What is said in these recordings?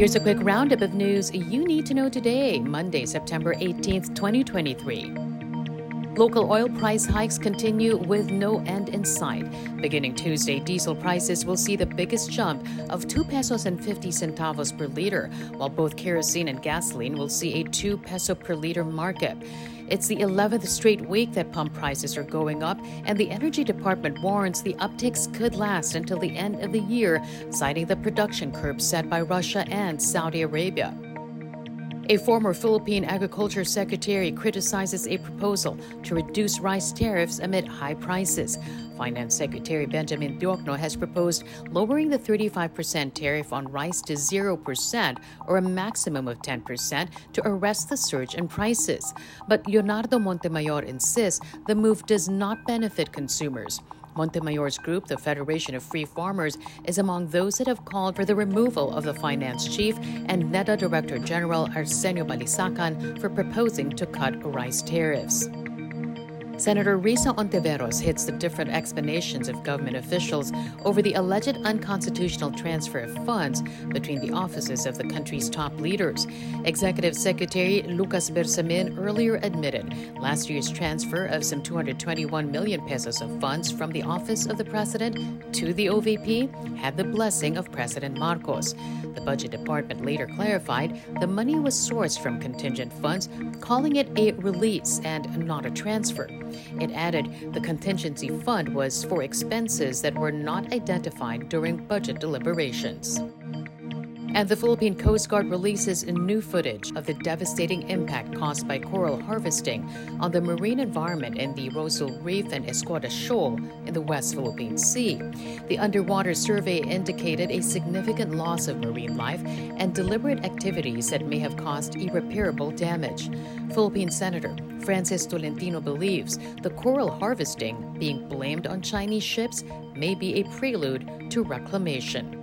Here's a quick roundup of news you need to know today, Monday, September 18th, 2023. Local oil price hikes continue with no end in sight. Beginning Tuesday, diesel prices will see the biggest jump of 2 pesos and 50 centavos per liter, while both kerosene and gasoline will see a 2 peso per liter markup. It's the 11th straight week that pump prices are going up, and the Energy Department warns the upticks could last until the end of the year, citing the production curbs set by Russia and Saudi Arabia. A former Philippine Agriculture Secretary criticizes a proposal to reduce rice tariffs amid high prices. Finance Secretary Benjamin Diokno has proposed lowering the 35% tariff on rice to 0% or a maximum of 10% to arrest the surge in prices. But Leonardo Montemayor insists the move does not benefit consumers. Montemayor's group, the Federation of Free Farmers, is among those that have called for the removal of the finance chief and NEDA Director General Arsenio Balisacan for proposing to cut rice tariffs. Senator Risa Hontiveros hits the different explanations of government officials over the alleged unconstitutional transfer of funds between the offices of the country's top leaders. Executive Secretary Lucas Bersamin earlier admitted last year's transfer of some 221 million pesos of funds from the office of the president to the OVP had the blessing of President Marcos. The Budget Department later clarified the money was sourced from contingent funds, calling it a release and not a transfer. It added the contingency fund was for expenses that were not identified during budget deliberations. And the Philippine Coast Guard releases new footage of the devastating impact caused by coral harvesting on the marine environment in the Rozul Reef and Escoda Shoal in the West Philippine Sea. The underwater survey indicated a significant loss of marine life and deliberate activities that may have caused irreparable damage. Philippine Senator Francis Tolentino believes the coral harvesting being blamed on Chinese ships may be a prelude to reclamation.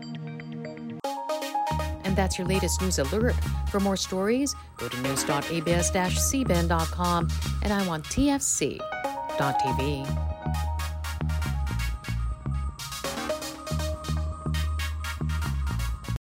And that's your latest news alert. For more stories, go to news.abs-cbn.com and I want tfc.tv.